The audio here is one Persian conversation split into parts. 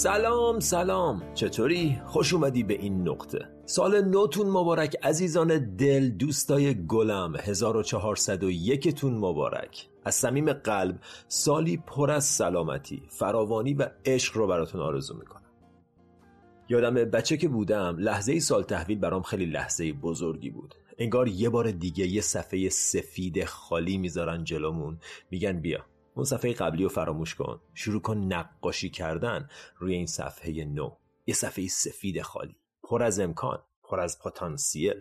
سلام سلام. چطوری؟ خوش اومدی به این نقطه. سال نوتون مبارک عزیزان دل دوستای گلم. 1401 تون مبارک. از صمیم قلب سالی پر از سلامتی فراوانی و عشق رو براتون آرزو می‌کنم. یادم بچه که بودم لحظه سال تحویل برام خیلی لحظه بزرگی بود. انگار یه بار دیگه یه صفحه سفید خالی می‌ذارن جلومون. میگن بیا. اون صفحه قبلی رو فراموش کن. شروع کن نقاشی کردن روی این صفحه نو. یه صفحه سفید خالی. پر از امکان پر از پتانسیل.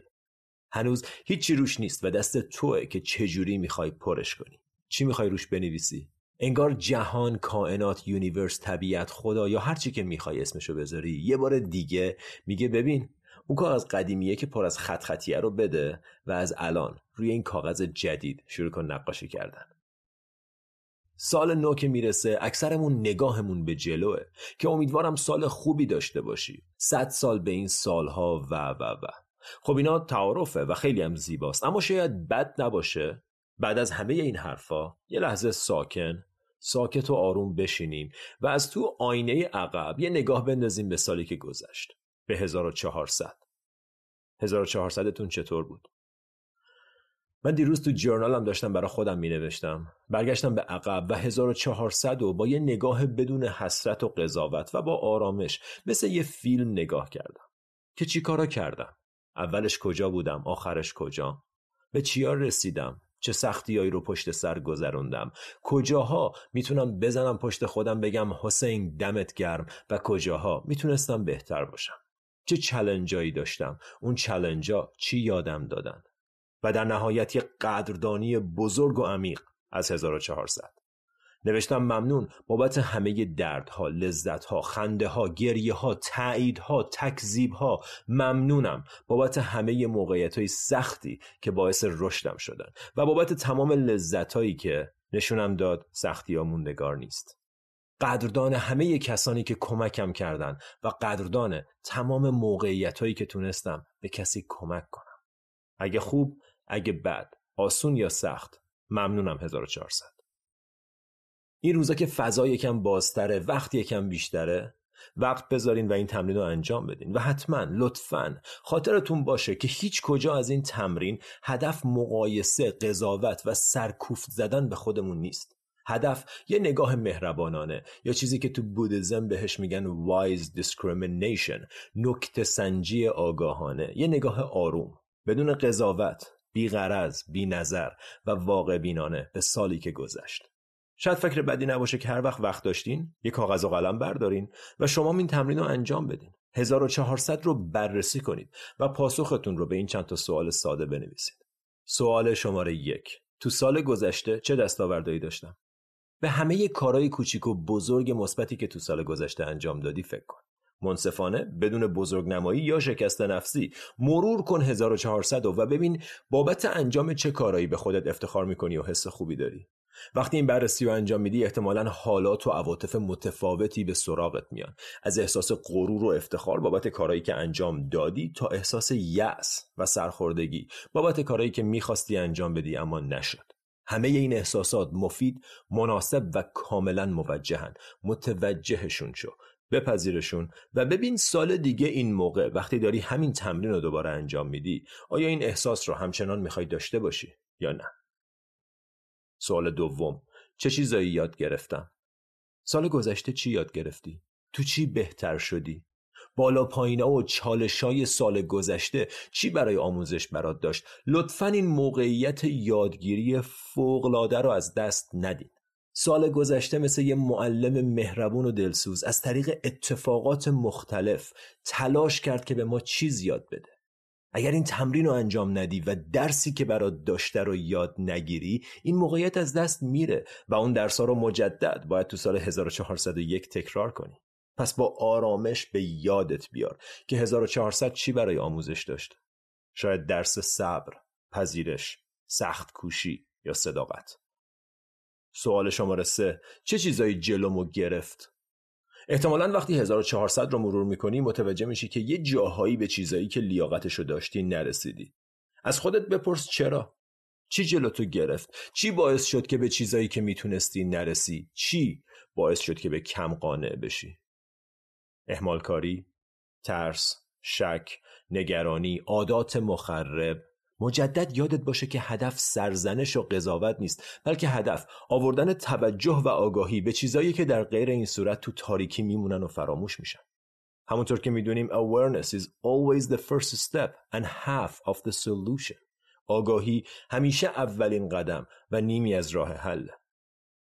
هنوز هیچی روش نیست و دست توه که چجوری می‌خوای پرش کنی. چی می‌خوای روش بنویسی؟ انگار جهان کائنات universe طبیعت خدا یا هر چی که می‌خوای اسمشو بذاری یه بار دیگه میگه ببین اون کاغذ قدیمیه که پر از خط خطیه رو بده و از الان روی این کاغذ جدید شروع کن نقاشی کردن. سال نو که می‌رسه اکثرمون نگاهمون به جلوه که امیدوارم سال خوبی داشته باشی. صد سال به این سالها و و و. خب اینا تعارفه و خیلی هم زیباست. اما شاید بد نباشه. بعد از همه این حرفا یه لحظه ساکن ساکت و آروم بشینیم و از تو آینه عقب یه نگاه بندازیم به سالی که گذشت. به 1400 1400 تون چطور بود؟ من دیروز تو جورنالم داشتم برای خودم می نوشتم برگشتم به عقب و 1400 و با یه نگاه بدون حسرت و قضاوت و با آرامش مثل یه فیلم نگاه کردم. که چی کارا کردم؟ اولش کجا بودم؟ آخرش کجا؟ به چیا رسیدم؟ چه سختیایی رو پشت سر گذروندم؟ کجاها می‌تونم بزنم پشت خودم بگم حسین دمت گرم و کجاها می‌تونستم بهتر باشم؟ چه چلنجایی داشتم؟ اون چلنجا چی یادم دادن؟ و در نهایت یک قدردانی بزرگ و عمیق از 1400 نوشتم ممنون بابت همه دردها، لذتها، خنده ها، گریه ها، تعییدها، تکذیب ها ممنونم بابت همه موقعیت های سختی که باعث رشدم شدن و بابت تمام لذت هایی که نشونم داد سختی ها موندگار نیست. قدردان همه کسانی که کمکم کردن و قدردان تمام موقعیت هایی که تونستم به کسی کمک کنم. اگه خوب اگه بد آسون یا سخت ممنونم 1400 این روزا که فضا یکم بازتره وقت یکم بیشتره وقت بذارین و این تمرین رو انجام بدین. و حتما لطفا خاطرتون باشه که هیچ کجا از این تمرین هدف مقایسه قضاوت و سرکوفت زدن به خودمون نیست. هدف یه نگاه مهربانانه یا چیزی که تو بودیزم بهش میگن wise discrimination نکت سنجی آگاهانه یه نگاه آروم بدون قضاوت. بیغرز، بی نظر و واقع بینانه به سالی که گذشت. شاید فکر بدی نباشه که هر وقت وقت داشتین یه کاغذ و قلم بردارین و شما این تمرین رو انجام بدین. 1400 رو بررسی کنید و پاسختون رو به این چند تا سوال ساده بنویسید. سوال شماره یک تو سال گذشته چه دستاوردهایی داشتم؟ به همه کارهای کوچیک و بزرگ مثبتی که تو سال گذشته انجام دادی فکر کن. منصفانه بدون بزرگنمایی یا شکست نفسی. مرور کن 1400 و ببین بابت انجام چه کارایی به خودت افتخار می‌کنی و حس خوبی داری. وقتی این بررسی رو انجام میدی احتمالا حالات و عواطف متفاوتی به سراغت میان. از احساس غرور و افتخار بابت کارایی که انجام دادی تا احساس یأس و سرخوردگی بابت کارایی که می‌خواستی انجام بدی اما نشد. همه این احساسات مفید مناسب و کاملا موجهن متوجهشون شو. بپذیرشون و ببین سال دیگه این موقع وقتی داری همین تمرین رو دوباره انجام میدی آیا این احساس رو همچنان می‌خوای داشته باشی یا نه؟ سوال دوم چه چیزایی یاد گرفتم؟ سال گذشته چی یاد گرفتی؟ تو چی بهتر شدی؟ بالا پایینا و چالشای سال گذشته چی برای آموزش برات داشت؟ لطفا این موقعیت یادگیری فوقلاده رو از دست ندید سال گذشته مثل یه معلم مهربون و دلسوز از طریق اتفاقات مختلف تلاش کرد که به ما چیز یاد بده. اگر این تمرین رو انجام ندی و درسی که برات داشته رو یاد نگیری این موقعیت از دست میره و اون درس ها رو مجدد باید تو سال 1401 تکرار کنی. پس با آرامش به یادت بیار که 1400 چی برای آموزش داشت؟ شاید درس صبر، پذیرش، سخت کوشی یا صداقت. سوال شماره سه چه چیزایی جلومو گرفت؟ احتمالا وقتی 1400 رو مرور می‌کنی متوجه میشی که یه جاهایی به چیزایی که لیاقتشو داشتی نرسیدی از خودت بپرس چرا؟ چی جلوتو گرفت؟ چی باعث شد که به چیزایی که می‌تونستی نرسی؟ چی باعث شد که به کم قانع بشی؟ احمالکاری، ترس، شک، نگرانی، عادات مخرب، مجدد یادت باشه که هدف سرزنش و قضاوت نیست بلکه هدف آوردن توجه و آگاهی به چیزایی که در غیر این صورت تو تاریکی میمونن و فراموش میشن. همونطور که می‌دونیم awareness is always the first step and half of the solution. آگاهی همیشه اولین قدم و نیمی از راه حل.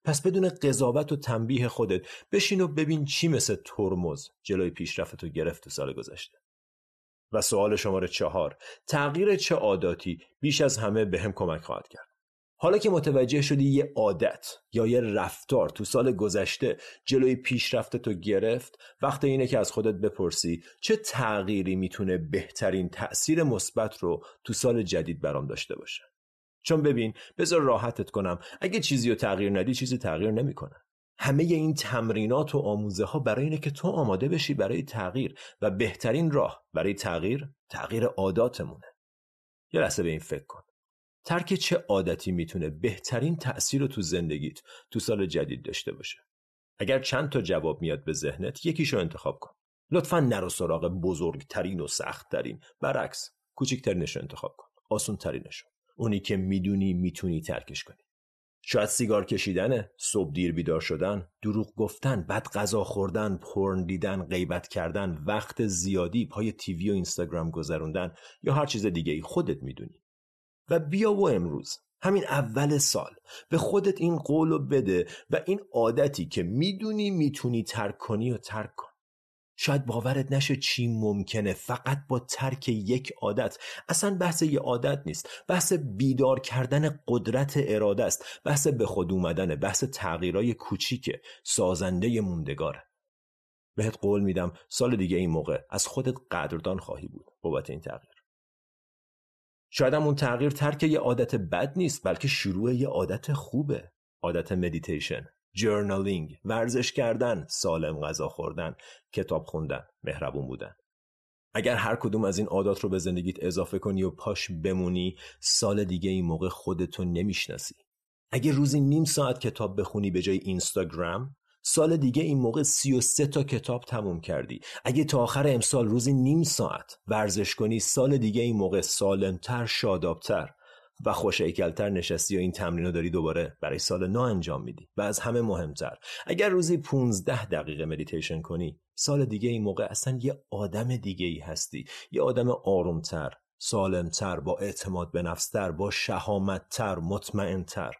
پس بدون قضاوت و تنبیه خودت بشین و ببین چی مثل ترمز جلوی پیشرفتو گرفت تو سال گذشته. و سوال شماره چهار تغییر چه عاداتی بیش از همه به هم کمک خواهد کرد؟ حالا که متوجه شدی یه عادت یا یه رفتار تو سال گذشته جلوی پیشرفت تو گرفت وقت اینه که از خودت بپرسی چه تغییری می‌تونه بهترین تأثیر مثبت رو تو سال جدید برام داشته باشه. چون ببین بذار راحتت کنم اگه چیزی رو تغییر ندی چیزی تغییر نمی‌کنه. همه این تمرینات و آموزه ها برای اینه که تو آماده بشی برای تغییر و بهترین راه برای تغییر تغییر عاداتمونه. یه لحظه به این فکر کن. ترک چه عادتی می‌تونه بهترین تأثیر رو تو زندگیت تو سال جدید داشته باشه؟ اگر چند تا جواب میاد به ذهنت یکیشو انتخاب کن. لطفا نرو سراغ بزرگترین و سختترین. برعکس کوچکترینش رو انتخاب کن. آسون ترینش اونی که می‌دونی می‌تونی ترکش کنی. شاید سیگار کشیدنه، صبح دیر بیدار شدن، دروغ گفتن، بد غذا خوردن، پرن دیدن، غیبت کردن، وقت زیادی پای تیوی و اینستاگرام گذروندن یا هر چیز دیگه ای خودت می‌دونی. و بیا و امروز همین اول سال به خودت این قول بده و این عادتی که می‌دونی می‌تونی ترک کنی و ترک کن. شاید باورت نشه چی ممکنه. فقط با ترک یک عادت. اصلا بحث یه عادت نیست. بحث بیدار کردن قدرت اراده است. بحث به خود اومدن بحث تغییرای کوچیک سازنده موندگاره بهت قول میدم سال دیگه این موقع از خودت قدردان خواهی بود. بابت این تغییر. شاید اون تغییر ترک یه عادت بد نیست بلکه شروع یه عادت خوبه. عادت مدیتیشن جرنالینگ، ورزش کردن، سالم غذا خوردن، کتاب خوندن، مهربون بودن. اگر هر کدوم از این عادات رو به زندگیت اضافه کنی و پاش بمونی سال دیگه این موقع خودتو نمی‌شناسی. اگه روزی نیم ساعت کتاب بخونی به جای اینستاگرام سال دیگه این موقع 33 تا کتاب تموم کردی اگه تا آخر امسال روزی نیم ساعت ورزش کنی سال دیگه این موقع سالمتر شادابتر و خوشایکلتر نشستی و این تمرین رو داری دوباره برای سال نو انجام میدی. و از همه مهمتر اگر روزی 15 دقیقه مدیتیشن کنی سال دیگه این موقع اصلا یه آدم دیگه ای هستی. یه آدم آرومتر سالمتر با اعتماد به نفستر با شهامتتر مطمئنتر.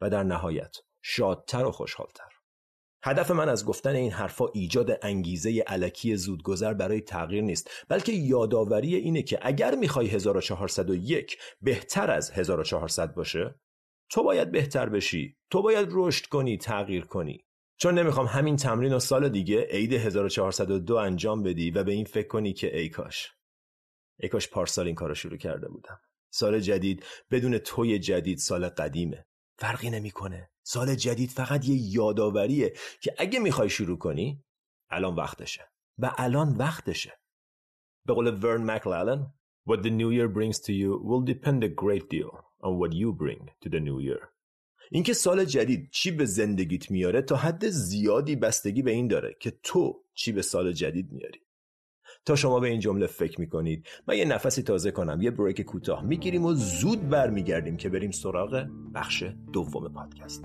و در نهایت شادتر و خوشحالتر. هدف من از گفتن این حرفا ایجاد انگیزه علکی زودگذر برای تغییر نیست بلکه یادآوری اینه که اگر می‌خوای 1401 بهتر از 1400 باشه تو باید بهتر بشی تو باید رشد کنی تغییر کنی. چون نمی‌خوام همین تمرین و سال دیگه عید 1402 انجام بدی و به این فکر کنی که ای کاش ای کاش پارسال این کارو شروع کرده بودم. سال جدید بدون توی جدید سال قدیمه. فرقی نمی‌کنه. سال جدید فقط یه یادآوریه که اگه می‌خوای شروع کنی الان وقتشه. و الان وقتشه. به قول ورن مکلالن What the new year brings to you will depend a great deal on what you bring to the new year. اینکه سال جدید چی به زندگیت میاره تا حد زیادی بستگی به این داره که تو چی به سال جدید میاری. تا شما به این جمله فکر می‌کنید. من یه نفسی تازه کنم یه بریک کوتاه می‌گیریم و زود برمیگردیم که بریم سراغ بخش دوم پادکست.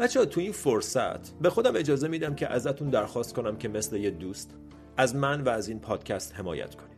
بچه ها تو این فرصت به خودم اجازه میدم که ازتون درخواست کنم که مثل یه دوست از من و از این پادکست حمایت کنید.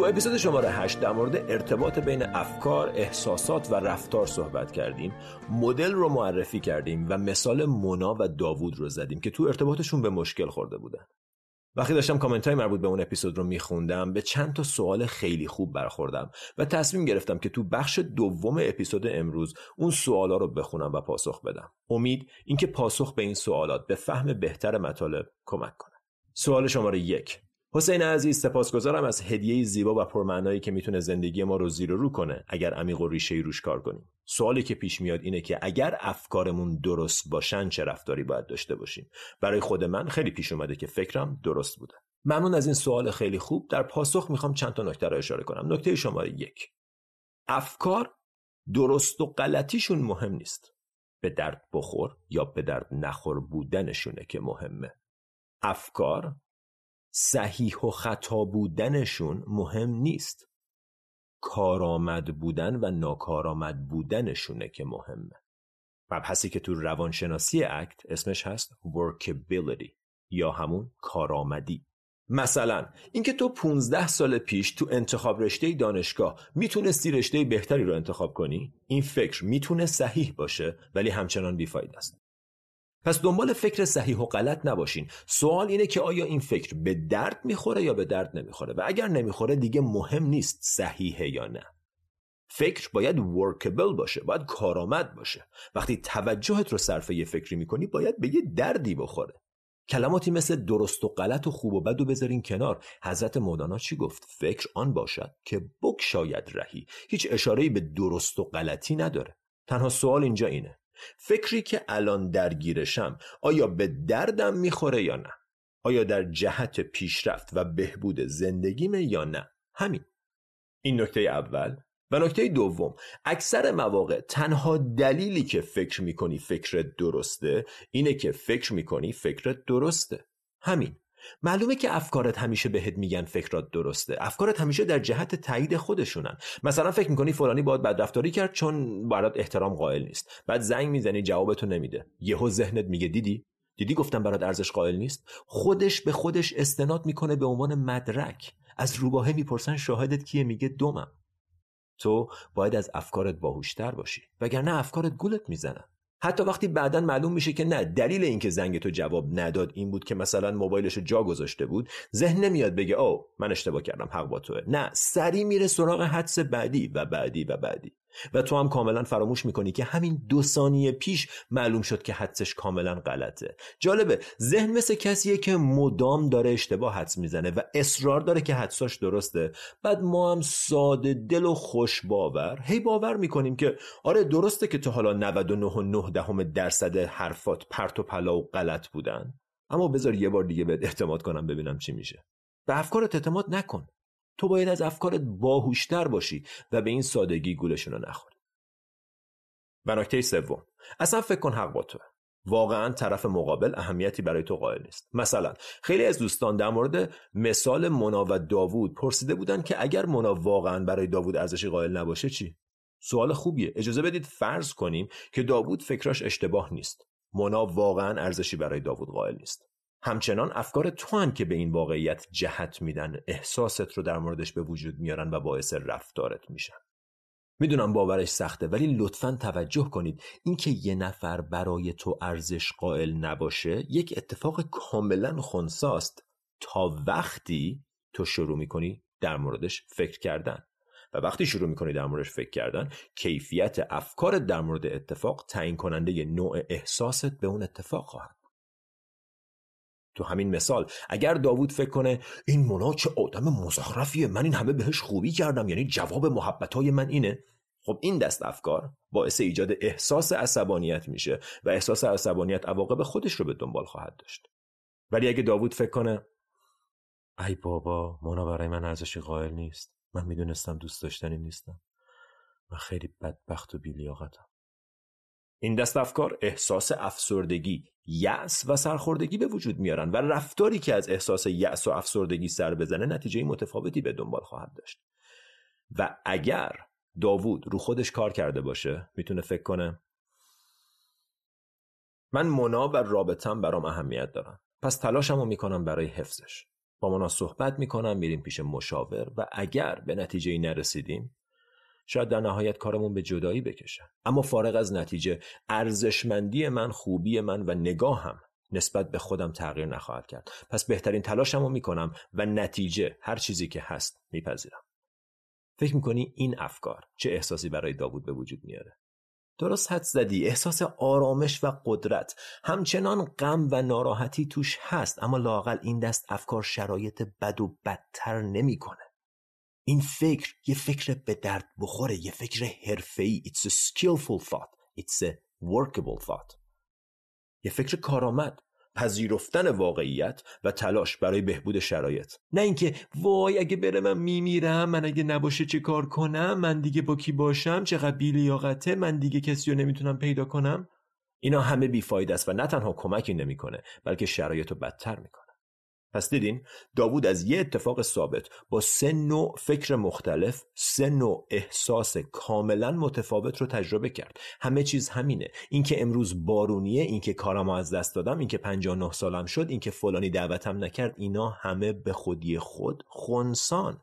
تو اپیزود شماره 8 در مورد ارتباط بین افکار، احساسات و رفتار صحبت کردیم. مدل رو معرفی کردیم و مثال مونا و داوود رو زدیم که تو ارتباطشون به مشکل خورده بودن. وقتی داشتم کامنت های مربوط به اون اپیزود رو میخوندم به چند تا سوال خیلی خوب برخوردم و تصمیم گرفتم که تو بخش دوم اپیزود امروز اون سوالا رو بخونم و پاسخ بدم. امید اینکه پاسخ به این سوالات به فهم بهتر مطالب کمک کنه. سوال شماره یک. حسین عزیز سپاسگزارم از هدیه زیبا و پرمعنایی که می‌تونه زندگی ما رو زیر و رو کنه اگر عمیق و ریشه روش کار کنیم. سوالی که پیش میاد اینه که اگر افکارمون درست باشن چه رفتاری باید داشته باشیم؟ برای خود من خیلی پیش اومده که فکرم درست بوده. ممنون از این سوال خیلی خوب. در پاسخ می‌خوام چند تا نکته رو اشاره کنم. نکته شماره یک. افکار درست و غلطیشون مهم نیست. به درد بخور یا به درد نخور بودنشونه که مهمه. افکار صحیح و خطا بودنشون مهم نیست. کارآمد بودن و ناکارآمد بودنشونه که مهمه. مبحثی که تو روانشناسی اکت اسمش هست workability یا همون کارآمدی. مثلا اینکه تو 15 سال پیش تو انتخاب رشته دانشگاه می‌تونستی رشته بهتری رو انتخاب کنی؟ این فکر می‌تونه صحیح باشه ولی همچنان بیفاید است. پس دنبال فکر صحیح و غلط نباشین. سوال اینه که آیا این فکر به درد می‌خوره یا به درد نمی‌خوره؟ و اگر نمی‌خوره دیگه مهم نیست صحیحه یا نه. فکر باید ورکبل باشه باید کارآمد باشه. وقتی توجهت رو صرف یه فکری می‌کنی باید به یه دردی بخوره. کلماتی مثل درست و غلط و خوب و بد و بذارین کنار. حضرت مولانا چی گفت؟ فکر آن باشد که شاید رهی. هیچ اشاره‌ای به درست و غلطی نداره. تنها سوال اینجا اینه. فکری که الان درگیرشم آیا به دردم می‌خوره یا نه؟ آیا در جهت پیشرفت و بهبود زندگیمه یا نه؟ همین. این نکته اول. و نکته دوم اکثر مواقع تنها دلیلی که فکر می‌کنی فکر درسته اینه که فکر می‌کنی فکر درسته. همین. معلومه که افکارت همیشه بهت میگن فکرات درسته. افکارت همیشه در جهت تایید خودشونن. مثلا فکر می‌کنی فلانی باید بدرفتاری کرد چون برات احترام قائل نیست. بعد زنگ می‌زنی جوابتو نمیده. یهو ذهنت میگه دیدی؟ دیدی گفتم برات ارزش قائل نیست؟ خودش به خودش استناد می‌کنه به عنوان مدرک. از روباهه می‌پرسن شاهدت کیه؟ میگه دومم. تو باید از افکارت باهوشتر باشی. وگرنه افکارت گولت می‌زنن. حتی وقتی بعدا معلوم میشه که نه دلیل اینکه زنگ تو جواب نداد این بود که مثلا موبایلش جا گذاشته بود ذهن نمیاد بگه او من اشتباه کردم حق با توه. نه سری میره سراغ حدس بعدی و بعدی و بعدی. و تو هم کاملا فراموش می‌کنی که همین دو ثانیه پیش معلوم شد که حدسش کاملا غلطه. جالبه ذهن مثل کسیه که مدام داره اشتباه حدس می‌زنه و اصرار داره که حدساش درسته. بعد ما هم ساده دل و خوش باور هی باور می‌کنیم که آره درسته که تو حالا 99 دهم درصد حرفات پرت و پلا و غلط بودن. اما بذار یه بار دیگه بهت اعتماد کنم ببینم چی میشه. به افکارت اعتماد نکن. تو باید از افکارت باهوشتر باشی و به این سادگی گولشون رو نخوری. و نکته سوم اصلا فکر کن حق با تو واقعا طرف مقابل اهمیتی برای تو قائل نیست. مثلا خیلی از دوستان در مورد مثال مونا و داوود پرسیده بودن که اگر مونا واقعا برای داوود ارزشی قائل نباشه چی؟ سوال خوبیه. اجازه بدید فرض کنیم که داوود فکراش اشتباه نیست. مونا واقعا ارزشی برای داوود قائل نیست. همچنان افکار تو هم که به این واقعیت جهت میدن احساست رو در موردش به وجود میارن و باعث رفتارت میشن. می‌دونم باورش سخته ولی لطفا توجه کنید. اینکه یه نفر برای تو ارزش قائل نباشه یک اتفاق کاملا خونساست. تا وقتی تو شروع می‌کنی در موردش فکر کردن. و وقتی شروع می‌کنی در موردش فکر کردن کیفیت افکارت در مورد اتفاق تعیین کننده نوع احساست به اون اتفاق خواهد تو همین مثال. اگر داوود فکر کنه این مونا چه آدم مزخرفیه من این همه بهش خوبی کردم یعنی جواب محبت های من اینه. خب این دست افکار باعث ایجاد احساس عصبانیت میشه و احساس عصبانیت عواقب خودش رو به دنبال خواهد داشت. ولی اگه داوود فکر کنه ای بابا مونا برای من ارزشی قائل نیست. من می‌دونستم دوست داشتنی نیستم. من خیلی بدبخت و بیلیاقتم. این دست افکار احساس افسردگی، یأس و سرخوردگی به وجود میارن و رفتاری که از احساس یأس و افسردگی سر بزنه نتیجه متفاوتی به دنبال خواهد داشت. و اگر داوود رو خودش کار کرده باشه می‌تونه فکر کنه من مونا و رابطم برام اهمیت دارم پس تلاشمو می‌کنم برای حفظش با مونا صحبت می‌کنم میریم پیش مشاور و اگر به نتیجه نرسیدیم شاید در نهایت کارمون به جدایی بکشه اما فارغ از نتیجه ارزشمندی من خوبی من و نگاهم نسبت به خودم تغییر نخواهد کرد. پس بهترین تلاشمو می‌کنم و نتیجه هر چیزی که هست میپذیرم. فکر می‌کنی این افکار چه احساسی برای داوود به وجود میاره؟ درست حد زدی. احساس آرامش و قدرت. همچنان غم و ناراحتی توش هست اما لاقل این دست افکار شرایط بد و بدتر نمی‌کنه. این فکر یه فکر به درد بخوره یه فکر حرفه‌ای. It's a skillful thought. It's a workable thought. یه فکر کارآمد پذیرفتن واقعیت و تلاش برای بهبود شرایط. نه اینکه وای اگه بره من میمیرم من اگه نباشه چه کار کنم من دیگه با کی باشم چقدر بیلیاقته من دیگه کسی رو نمی‌تونم پیدا کنم. اینا همه بیفاید است و نه تنها کمکی نمی‌کنه بلکه شرایط رو بدتر می‌کنه. پس دیدین داوود از یه اتفاق ثابت. با سه نوع فکر مختلف سه نوع احساس کاملا متفاوت رو تجربه کرد. همه چیز همینه. اینکه امروز بارونیه اینکه کارمو از دست دادم اینکه 59 سالم شد اینکه فلانی دعوتم نکرد اینا همه به خودی خود خونسان.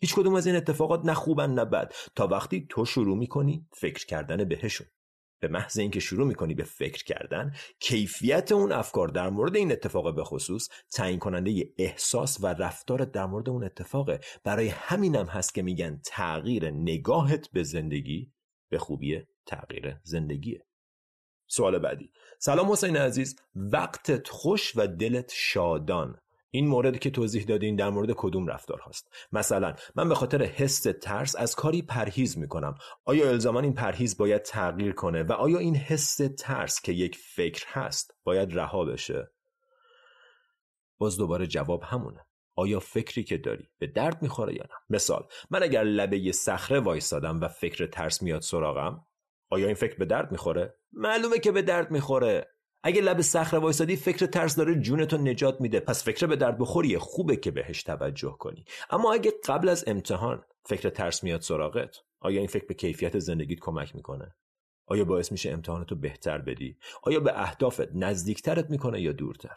هیچ کدوم از این اتفاقات نه خوبن نه بد. تا وقتی تو شروع می‌کنی فکر کردن بهشون. به محض اینکه شروع می‌کنی به فکر کردن کیفیت اون افکار در مورد این اتفاق به خصوص تعیین کننده احساس و رفتار در مورد اون اتفاقه. برای همینم هست که میگن تغییر نگاهت به زندگی به خوبی تغییر زندگیه. سوال بعدی. سلام حسین عزیز. وقتت خوش و دلت شادان. این مورد که توضیح دادین در مورد کدوم رفتار هست مثلا من به خاطر حس ترس از کاری پرهیز می‌کنم. آیا الزاما این پرهیز باید تغییر کنه و آیا این حس ترس که یک فکر هست باید رها بشه؟ باز دوباره جواب همونه. آیا فکری که داری به درد می‌خوره یا نه؟ مثال من اگر لبه صخره وایسادم و فکر ترس میاد سراغم آیا این فکر به درد می‌خوره؟ معلومه که به درد می‌خوره. اگه لب صخره وایسادی فکر ترس داره جونتو نجات میده. پس فکر به درد بخوریه خوبه که بهش توجه کنی. اما اگه قبل از امتحان فکر ترس میاد سراغت آیا این فکر به کیفیت زندگیت کمک می‌کنه؟ آیا باعث میشه امتحاناتو بهتر بدی؟ آیا به اهدافت نزدیکترت می‌کنه یا دورتر؟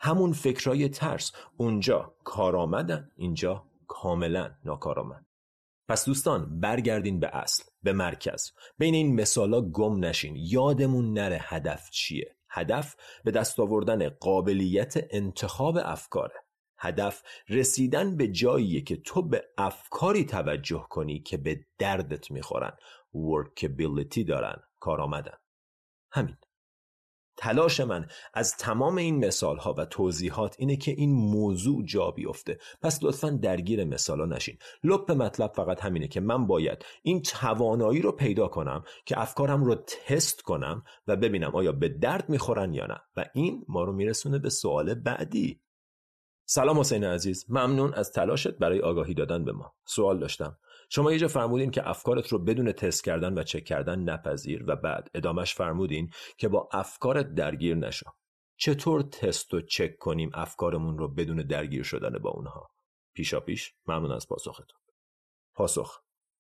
همون فکرای ترس. اونجا کارآمدن اینجا کاملا ناکارآمد. پس دوستان برگردین به اصل به مرکز. بین این مثالا گم نشین. یادمون نره هدف چیه؟ هدف به دست آوردن قابلیت انتخاب افکاره. هدف رسیدن به جاییه که تو به افکاری توجه کنی که به دردت می‌خورن. Workability دارن. کار آمدن. همین. تلاش من از تمام این مثال ها و توضیحات اینه که این موضوع جا بیفته. پس لطفا درگیر مثال ها نشین. لپ مطلب فقط همینه که من باید این توانایی رو پیدا کنم که افکارم رو تست کنم و ببینم آیا به درد می‌خورن یا نه. و این ما رو میرسونه به سوال بعدی. سلام حسین عزیز. ممنون از تلاشت برای آگاهی دادن به ما. سوال داشتم. شما یه جا فرمودین که افکارت رو بدون تست کردن و چک کردن نپذیر و بعد ادامش فرمودین که با افکارت درگیر نشو. چطور تست و چک کنیم افکارمون رو بدون درگیر شدن با اونها؟ پیشا پیش ممنون از پاسختون. پاسخ.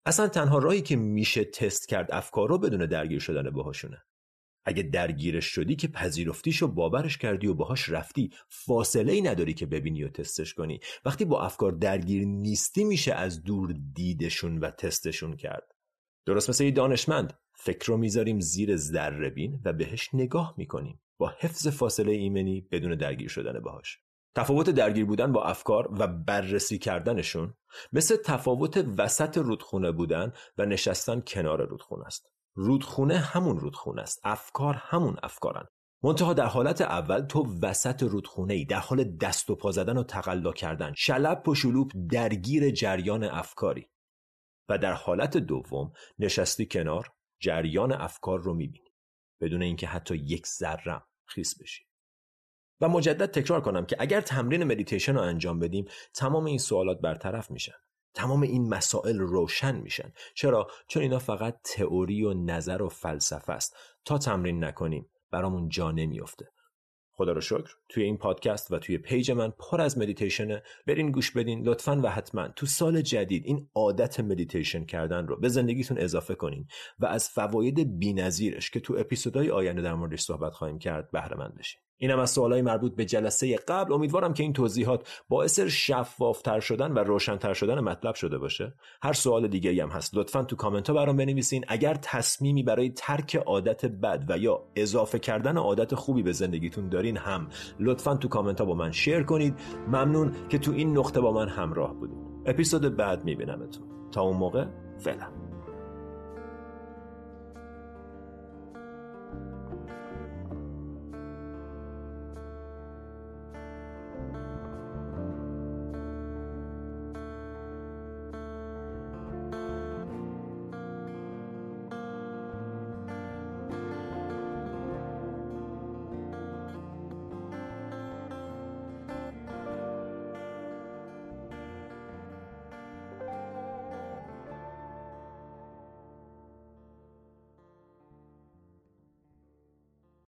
اصلا تنها راهی که میشه تست کرد افکار رو بدون درگیر شدن باهاشونه. اگه درگیرش شدی که پذیرفتیش و باورش کردی و باهاش رفتی فاصله ای نداری که ببینی و تستش کنی. وقتی با افکار درگیر نیستی میشه از دور دیدشون و تستشون کرد. درست مثل یه دانشمند. فکر رو می‌ذاریم زیر ذره بین و بهش نگاه می‌کنیم. با حفظ فاصله ایمنی بدون درگیر شدن باهاش. تفاوت درگیر بودن با افکار و بررسی کردنشون مثل تفاوت وسط رودخونه بودن و نشستن کنار رودخونه است. رودخونه همون رودخونه است. افکار همون افکارن. منتها در حالت اول تو وسط رودخونه ای در حال دست و پا زدن و تقلا کردن شلب و شلوب درگیر جریان افکاری. و در حالت دوم نشستی کنار جریان افکار رو می‌بینی. بدون اینکه حتی یک ذره خیس بشی. و مجدد تکرار کنم که اگر تمرین مدیتیشن رو انجام بدیم تمام این سوالات برطرف میشن. تمام این مسائل روشن میشن. چرا؟ چون اینا فقط تئوری و نظر و فلسفه است. تا تمرین نکنیم برامون جا نمیافته. خدا رو شکر. توی این پادکست و توی page من پر از مدیتیشنه. برین گوش بدین لطفا و حتما. تو سال جدید این عادت مدیتیشن کردن رو به زندگیتون اضافه کنین و از فواید بینظیرش که تو اپیزودهای آینده در موردش صحبت خواهیم کرد بهره مند بشین. اینم از سوالای مربوط به جلسه قبل. امیدوارم که این توضیحات باعث شفافتر شدن و روشنتر شدن مطلب شده باشه. هر سوال دیگه هم هست. لطفا تو کامنت ها برام بنویسین. اگر تصمیمی برای ترک عادت بد و یا اضافه کردن عادت خوبی به زندگیتون دارین هم لطفا تو کامنت ها با من شیر کنید. ممنون که تو این نقطه با من همراه بودید اپیزود بعد میبینمتون. تا اون موقع فعلا.